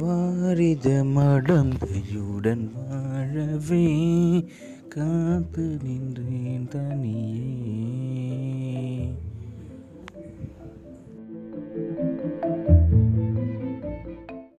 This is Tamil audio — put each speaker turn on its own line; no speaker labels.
வாரித மடந்தையுடன் வாழவே காத்து நின்று